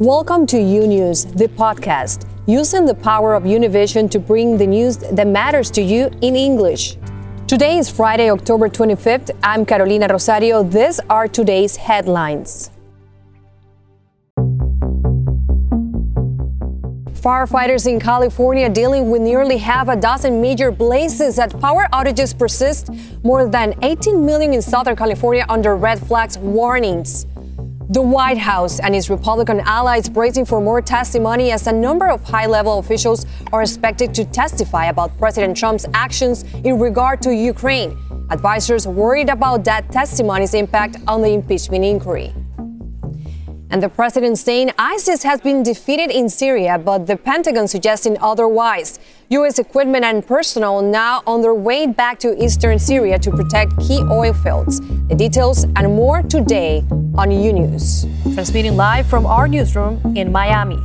Welcome to U News, the podcast, using the power of Univision to bring the news that matters to you in English. Today is Friday, October 25th. I'm Carolina Rosario. These are today's headlines. Firefighters in California dealing with nearly half a dozen major blazes as power outages persist. More than 18 million in Southern California under red flags warnings. The White House and its Republican allies bracing for more testimony as a number of high level officials are expected to testify about President Trump's actions in regard to Ukraine. Advisors worried about that testimony's impact on the impeachment inquiry. And the president saying ISIS has been defeated in Syria, but the Pentagon suggesting otherwise. U.S. equipment and personnel now on their way back to eastern Syria to protect key oil fields. The details and more today on U News. Transmitting live from our newsroom in Miami.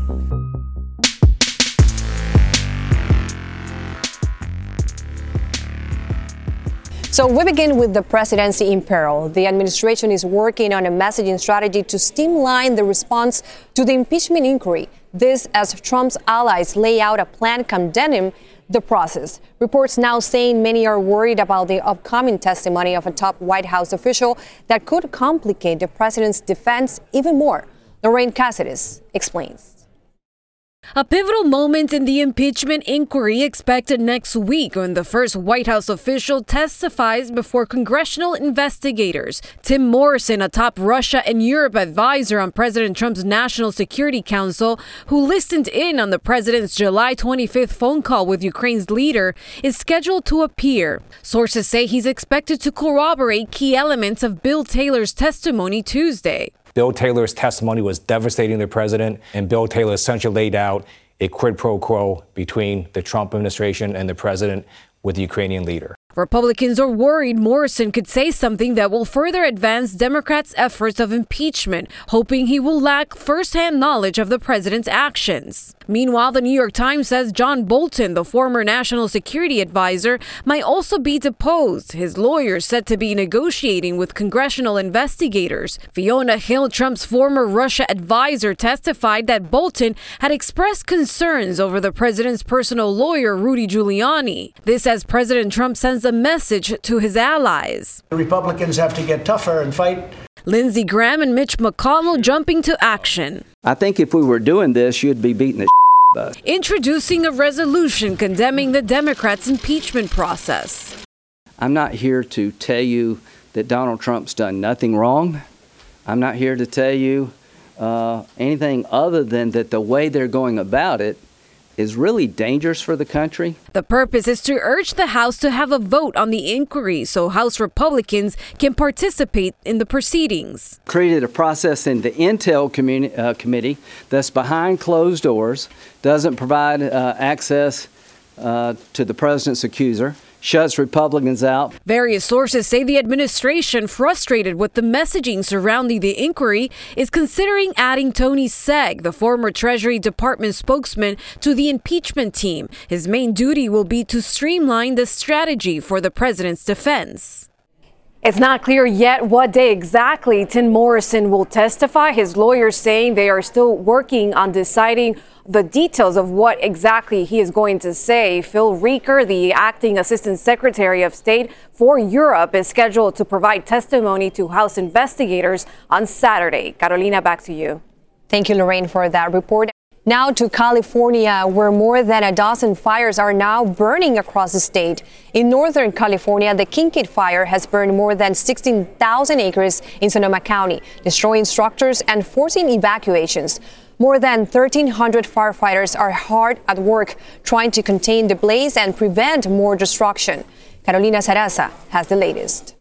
So we begin with the presidency in peril. The administration is working on a messaging strategy to streamline the response to the impeachment inquiry. This as Trump's allies lay out a plan condemning the process. Reports now saying many are worried about the upcoming testimony of a top White House official that could complicate the president's defense even more. Lorraine Cassidy explains. A pivotal moment in the impeachment inquiry expected next week when the first White House official testifies before congressional investigators. Tim Morrison, a top Russia and Europe advisor on President Trump's National Security Council, who listened in on the president's July 25th phone call with Ukraine's leader, is scheduled to appear. Sources say he's expected to corroborate key elements of Bill Taylor's testimony Tuesday. Bill Taylor's testimony was devastating to the president, and Bill Taylor essentially laid out a quid pro quo between the Trump administration and the president with the Ukrainian leader. Republicans are worried Morrison could say something that will further advance Democrats' efforts of impeachment, hoping he will lack firsthand knowledge of the president's actions. Meanwhile, the New York Times says John Bolton, the former national security advisor, might also be deposed. His lawyers said to be negotiating with congressional investigators. Fiona Hill, Trump's former Russia advisor, testified that Bolton had expressed concerns over the president's personal lawyer, Rudy Giuliani. This as President Trump sends a message to his allies. The Republicans have to get tougher and fight Lindsey Graham and Mitch McConnell jumping to action. I think if we were doing this, you'd be beating the bus. Introducing a resolution condemning the Democrats' impeachment process. I'm not here to tell you that Donald Trump's done nothing wrong. I'm not here to tell you uh, anything other than that the way they're going about it is really dangerous for the country. The purpose is to urge the House to have a vote on the inquiry so House Republicans can participate in the proceedings. Created a process in the Intel communi- uh, Committee that's behind closed doors, doesn't provide uh, access uh, to the president's accuser shuts Republicans out. Various sources say the administration, frustrated with the messaging surrounding the inquiry, is considering adding Tony Sayegh, the former Treasury Department spokesman, to the impeachment team. His main duty will be to streamline the strategy for the president's defense. It's not clear yet what day exactly Tim Morrison will testify. His lawyers saying they are still working on deciding the details of what exactly he is going to say. Phil Reeker, the acting assistant secretary of state for Europe, is scheduled to provide testimony to House investigators on Saturday. Carolina, back to you. Thank you, Lorraine, for that report. Now to California, where more than a dozen fires are now burning across the state. In Northern California, the Kincade fire has burned more than 16,000 acres in Sonoma County, destroying structures and forcing evacuations. More than 1,300 firefighters are hard at work trying to contain the blaze and prevent more destruction. Carolina Sarasa has the latest.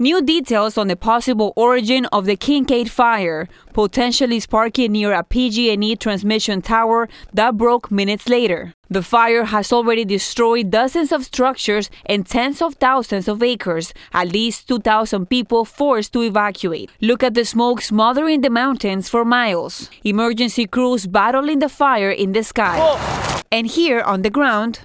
New details on the possible origin of the Kincade fire, potentially sparking near a PG&E transmission tower that broke minutes later. The fire has already destroyed dozens of structures and tens of thousands of acres, at least 2,000 people forced to evacuate. Look at the smoke smothering the mountains for miles. Emergency crews battling the fire in the sky. Oh. And here on the ground,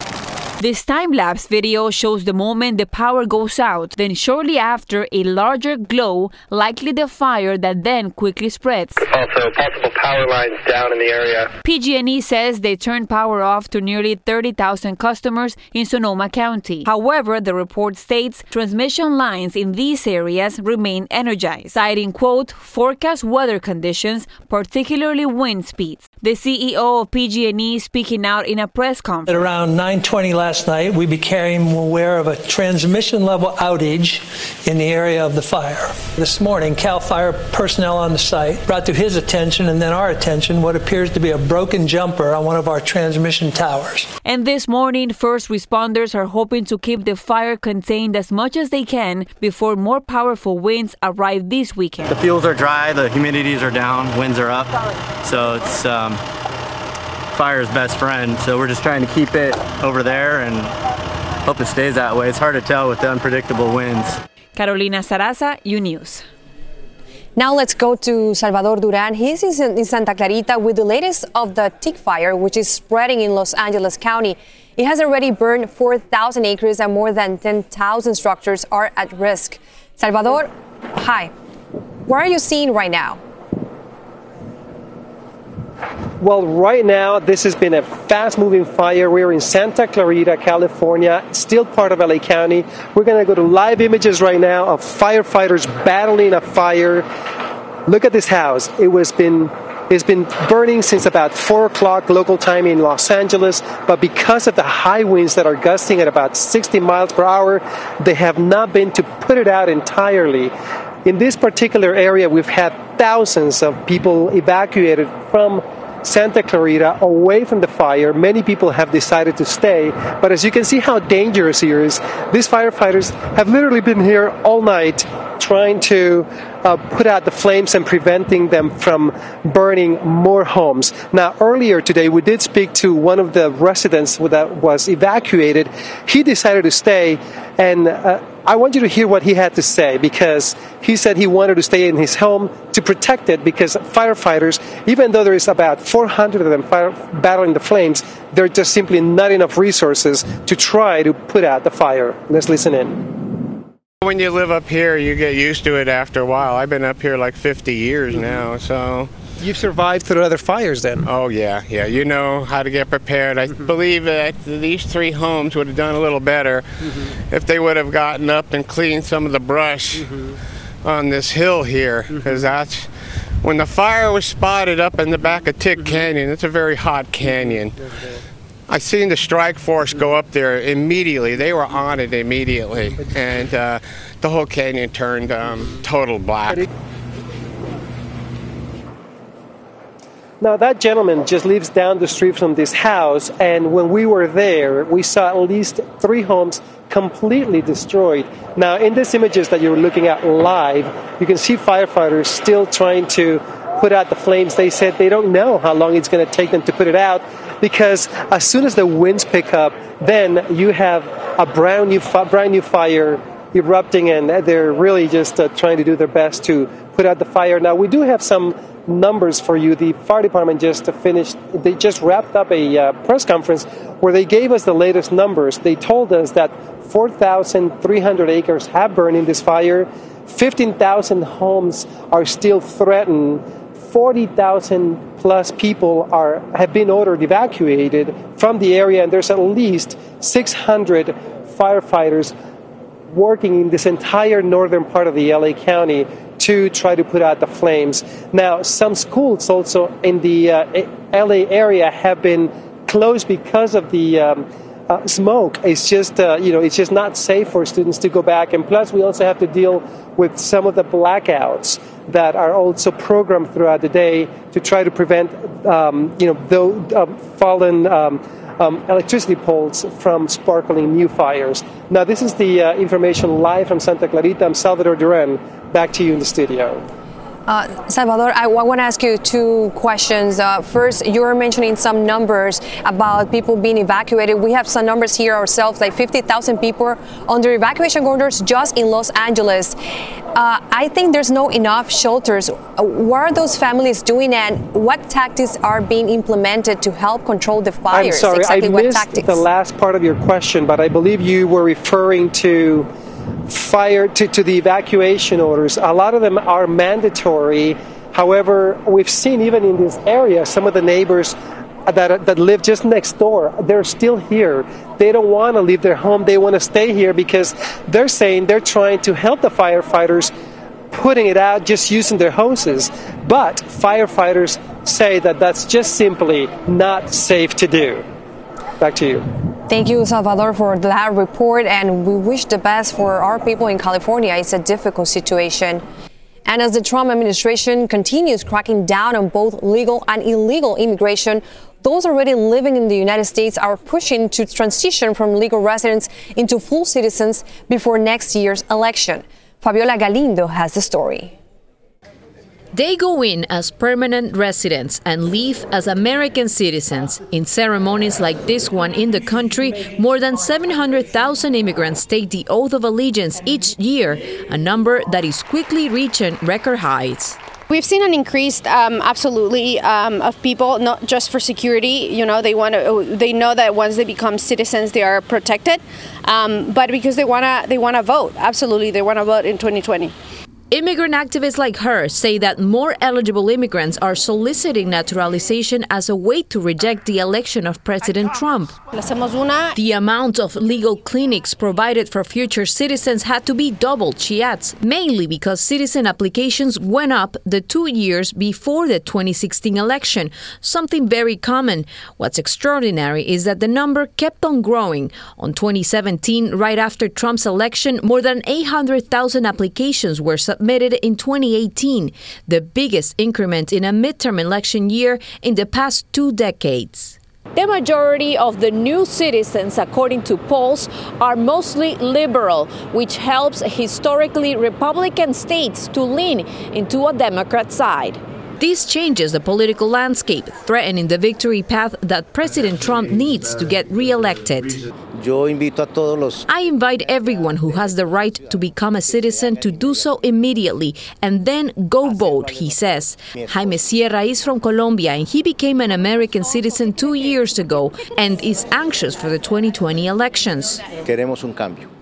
This time lapse video shows the moment the power goes out, then shortly after, a larger glow, likely the fire that then quickly spreads. Also, possible power lines down in the area. PG&E says they turned power off to nearly 30,000 customers in Sonoma County. However, the report states transmission lines in these areas remain energized, citing, quote, forecast weather conditions, particularly wind speeds. The CEO of PG&E speaking out in a press conference. At around 9:20 last night, we became aware of a transmission level outage in the area of the fire. This morning, Cal Fire personnel on the site brought to his attention and then our attention what appears to be a broken jumper on one of our transmission towers. And this morning, first responders are hoping to keep the fire contained as much as they can before more powerful winds arrive this weekend. The fuels are dry, the humidities are down, winds are up, so it's um, Um, fire's best friend. So we're just trying to keep it over there and hope it stays that way. It's hard to tell with the unpredictable winds. Carolina Sarasa, U News. Now let's go to Salvador Duran. He's in Santa Clarita with the latest of the tick fire, which is spreading in Los Angeles County. It has already burned 4,000 acres and more than 10,000 structures are at risk. Salvador, hi. What are you seeing right now? Well, right now, this has been a fast moving fire. We're in Santa Clarita, California, still part of LA County. We're going to go to live images right now of firefighters battling a fire. Look at this house. It was been it's been burning since about 4 o'clock local time in Los Angeles, but because of the high winds that are gusting at about 60 miles per hour, they have not been to put it out entirely. In this particular area, we've had thousands of people evacuated from Santa Clarita away from the fire. Many people have decided to stay, but as you can see how dangerous here is, these firefighters have literally been here all night trying to uh, put out the flames and preventing them from burning more homes. Now, earlier today, we did speak to one of the residents that was evacuated. He decided to stay, and uh, I want you to hear what he had to say because he said he wanted to stay in his home to protect it because firefighters, even though there is about 400 of them fire, battling the flames, there are just simply not enough resources to try to put out the fire. Let's listen in. When you live up here, you get used to it after a while. I've been up here like 50 years now, so. You've survived through other fires then? Oh, yeah, yeah. You know how to get prepared. I mm-hmm. believe that these three homes would have done a little better mm-hmm. if they would have gotten up and cleaned some of the brush mm-hmm. on this hill here, because mm-hmm. that's when the fire was spotted up in the back of Tick mm-hmm. Canyon. It's a very hot canyon. I seen the strike force go up there immediately. They were on it immediately, and uh, the whole canyon turned um, total black. Now, that gentleman just lives down the street from this house, and when we were there, we saw at least three homes completely destroyed. Now, in these images that you're looking at live, you can see firefighters still trying to put out the flames. They said they don't know how long it's going to take them to put it out because as soon as the winds pick up, then you have a brand new, brand new fire erupting, and they're really just uh, trying to do their best to put out the fire. Now, we do have some numbers for you. The fire department just finished, they just wrapped up a uh, press conference where they gave us the latest numbers. They told us that 4,300 acres have burned in this fire, 15,000 homes are still threatened 40,000 plus people are have been ordered evacuated from the area, and there's at least 600 firefighters working in this entire northern part of the LA County to try to put out the flames. Now, some schools also in the uh, LA area have been closed because of the um, uh, smoke. It's just uh, you know it's just not safe for students to go back, and plus we also have to deal with some of the blackouts that are also programmed throughout the day to try to prevent, um, you know, the um, fallen um, um, electricity poles from sparkling new fires. Now, this is the uh, information live from Santa Clarita. I'm Salvador Duran. Back to you in the studio. Uh, Salvador, I, want to ask you two questions. Uh, first, you were mentioning some numbers about people being evacuated. We have some numbers here ourselves, like 50,000 people under evacuation orders just in Los Angeles. uh, I think there's no enough shelters. Uh, what are those families doing, and what tactics are being implemented to help control the fires? I'm sorry, exactly I what missed tactics? the last part of your question, but I believe you were referring to fire to, to the evacuation orders. A lot of them are mandatory. However, we've seen even in this area some of the neighbors that, that live just next door, they're still here. They don't want to leave their home. They want to stay here because they're saying they're trying to help the firefighters putting it out just using their hoses. But firefighters say that that's just simply not safe to do. Back to you. Thank you, Salvador, for that report, and we wish the best for our people in California. It's a difficult situation. And as the Trump administration continues cracking down on both legal and illegal immigration, those already living in the United States are pushing to transition from legal residents into full citizens before next year's election. Fabiola Galindo has the story. They go in as permanent residents and leave as American citizens. In ceremonies like this one in the country, more than 700,000 immigrants take the oath of allegiance each year, a number that is quickly reaching record heights. We've seen an increase, um, absolutely, um, of people not just for security. You know, they want to. They know that once they become citizens, they are protected, um, but because they wanna, they wanna vote. Absolutely, they wanna vote in 2020. Immigrant activists like her say that more eligible immigrants are soliciting naturalization as a way to reject the election of President Trump. The amount of legal clinics provided for future citizens had to be doubled, she adds, mainly because citizen applications went up the two years before the 2016 election, something very common. What's extraordinary is that the number kept on growing. On 2017, right after Trump's election, more than 800,000 applications were submitted submitted in 2018, the biggest increment in a midterm election year in the past two decades. The majority of the new citizens, according to polls, are mostly liberal, which helps historically Republican states to lean into a Democrat side. This changes the political landscape, threatening the victory path that President Trump needs to get reelected. I invite everyone who has the right to become a citizen to do so immediately and then go vote, he says. Jaime Sierra is from Colombia and he became an American citizen two years ago and is anxious for the 2020 elections. Queremos un cambio.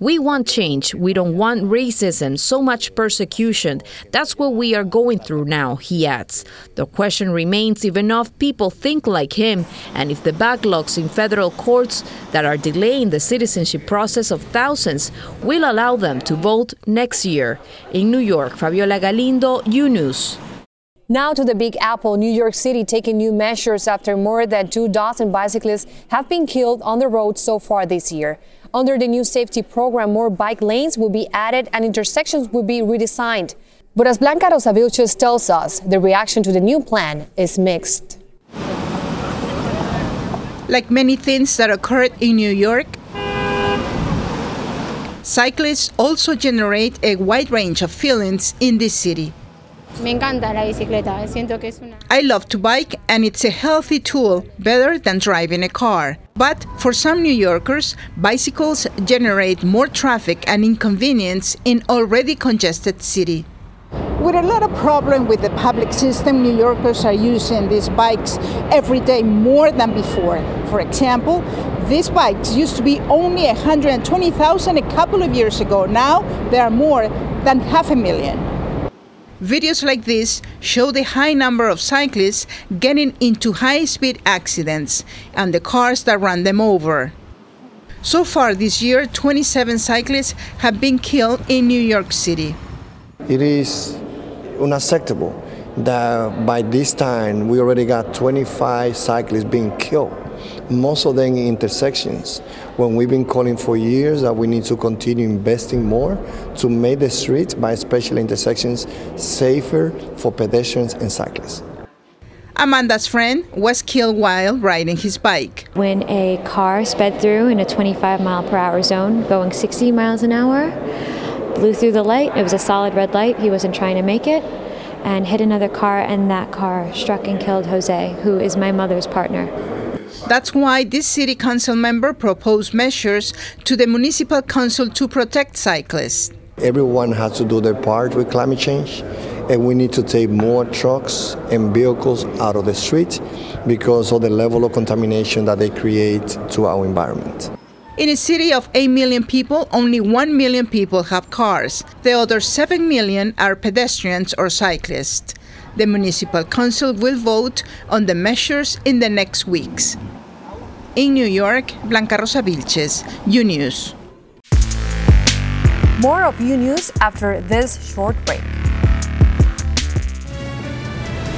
We want change. We don't want racism, so much persecution. That's what we are going through now, he adds. The question remains if enough people think like him and if the backlogs in federal courts that are delaying the citizenship process of thousands will allow them to vote next year. In New York, Fabiola Galindo, U News. Now to the Big Apple, New York City taking new measures after more than two dozen bicyclists have been killed on the road so far this year. Under the new safety program, more bike lanes will be added and intersections will be redesigned. But as Blanca Rosa Vilches tells us, the reaction to the new plan is mixed. Like many things that occurred in New York, cyclists also generate a wide range of feelings in this city. Me encanta la bicicleta. Siento que es una. I love to bike and it's a healthy tool, better than driving a car. But for some New Yorkers, bicycles generate more traffic and inconvenience in already congested city. With a lot of problem with the public system, New Yorkers are using these bikes every day more than before. For example, these bikes used to be only 120,000 a couple of years ago. Now there are more than half a million. Videos like this show the high number of cyclists getting into high speed accidents and the cars that run them over. So far this year, 27 cyclists have been killed in New York City. It is unacceptable that by this time we already got 25 cyclists being killed, most of them in intersections when we've been calling for years that we need to continue investing more to make the streets, by special intersections, safer for pedestrians and cyclists. Amanda's friend was killed while riding his bike. When a car sped through in a 25 mile per hour zone, going 60 miles an hour, blew through the light. It was a solid red light. He wasn't trying to make it and hit another car, and that car struck and killed Jose, who is my mother's partner. That's why this city council member proposed measures to the municipal council to protect cyclists. Everyone has to do their part with climate change, and we need to take more trucks and vehicles out of the street because of the level of contamination that they create to our environment. In a city of 8 million people, only 1 million people have cars. The other 7 million are pedestrians or cyclists. The municipal council will vote on the measures in the next weeks. In New York, Blanca Rosa Vilches, U News. More of U News after this short break.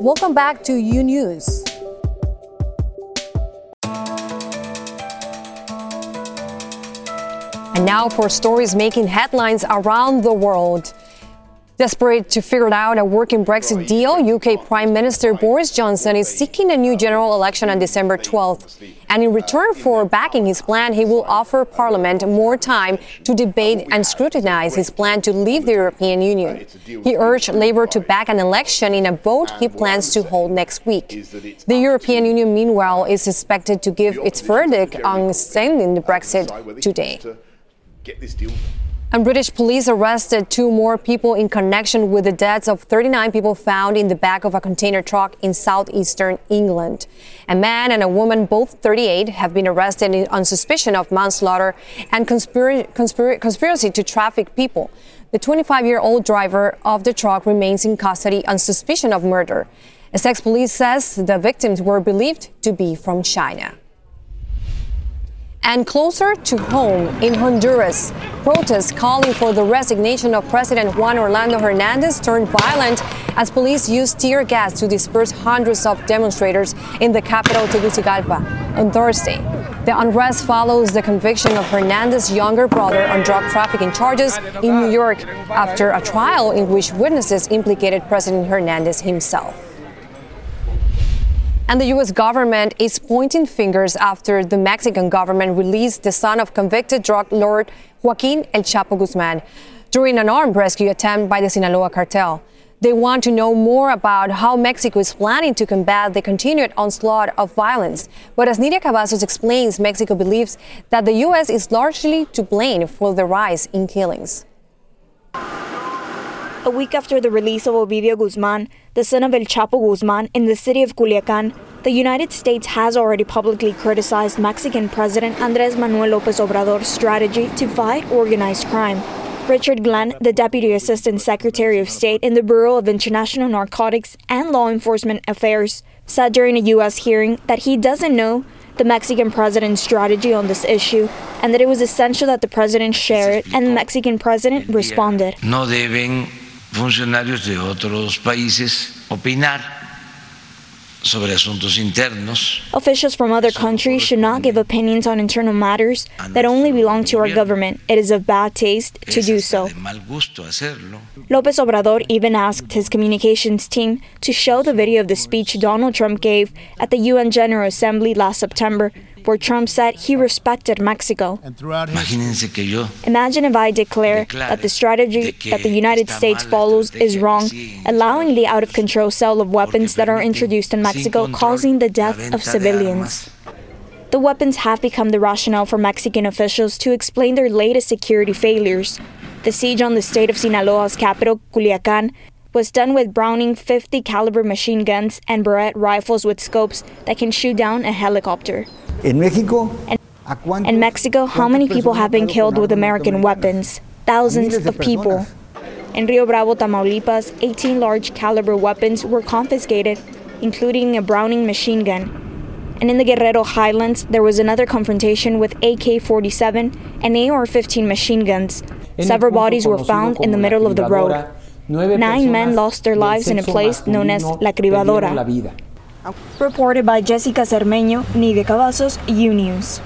Welcome back to U News. And now for stories making headlines around the world. Desperate to figure out a working Brexit deal, UK Prime Minister Boris Johnson is seeking a new general election on December 12th. And in return for backing his plan, he will offer Parliament more time to debate and scrutinize his plan to leave the European Union. He urged Labour to back an election in a vote he plans to hold next week. The European Union, meanwhile, is expected to give its verdict on extending the Brexit today. And British police arrested two more people in connection with the deaths of 39 people found in the back of a container truck in southeastern England. A man and a woman, both 38, have been arrested on suspicion of manslaughter and conspira- conspira- conspiracy to traffic people. The 25 year old driver of the truck remains in custody on suspicion of murder. Essex police says the victims were believed to be from China. And closer to home in Honduras, protests calling for the resignation of President Juan Orlando Hernandez turned violent as police used tear gas to disperse hundreds of demonstrators in the capital Tegucigalpa on Thursday. The unrest follows the conviction of Hernandez's younger brother on drug trafficking charges in New York after a trial in which witnesses implicated President Hernandez himself. And the U.S. government is pointing fingers after the Mexican government released the son of convicted drug lord Joaquin El Chapo Guzman during an armed rescue attempt by the Sinaloa cartel. They want to know more about how Mexico is planning to combat the continued onslaught of violence. But as Nidia Cavazos explains, Mexico believes that the U.S. is largely to blame for the rise in killings. A week after the release of Ovidio Guzman, the son of El Chapo Guzman, in the city of Culiacan, the United States has already publicly criticized Mexican President Andrés Manuel López Obrador's strategy to fight organized crime. Richard Glenn, the Deputy Assistant Secretary of State in the Bureau of International Narcotics and Law Enforcement Affairs, said during a U.S. hearing that he doesn't know the Mexican president's strategy on this issue and that it was essential that the president share it, and the Mexican president responded. No deben funcionarios de otros países opinar sobre asuntos internos. Officials from other countries should not give opinions on internal matters that only belong to our government. It is of bad taste to do so. López Obrador even asked his communications team to show the video of the speech Donald Trump gave at the UN General Assembly last September where Trump said he respected Mexico. Imagine if I declare that the strategy that the United States follows is wrong, allowing the out of control sale of weapons that are introduced in Mexico, causing the death of civilians. The weapons have become the rationale for Mexican officials to explain their latest security failures. The siege on the state of Sinaloa's capital, Culiacan, was done with Browning 50 caliber machine guns and Barrett rifles with scopes that can shoot down a helicopter. In Mexico, in Mexico, how many people have been killed with American weapons? Thousands of people. In Rio Bravo, Tamaulipas, 18 large caliber weapons were confiscated, including a Browning machine gun. And in the Guerrero Highlands, there was another confrontation with AK 47 and AR 15 machine guns. Several bodies were found in the middle of the road. Nine men lost their lives in a place known as La Cribadora. Reported by Jessica Cermeño, Nidia Cavazos, U News.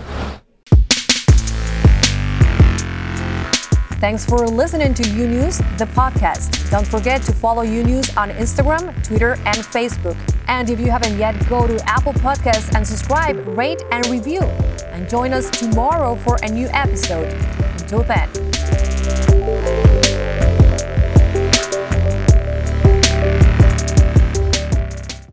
Thanks for listening to U News, the podcast. Don't forget to follow U News on Instagram, Twitter, and Facebook. And if you haven't yet, go to Apple Podcasts and subscribe, rate, and review. And join us tomorrow for a new episode. Until then.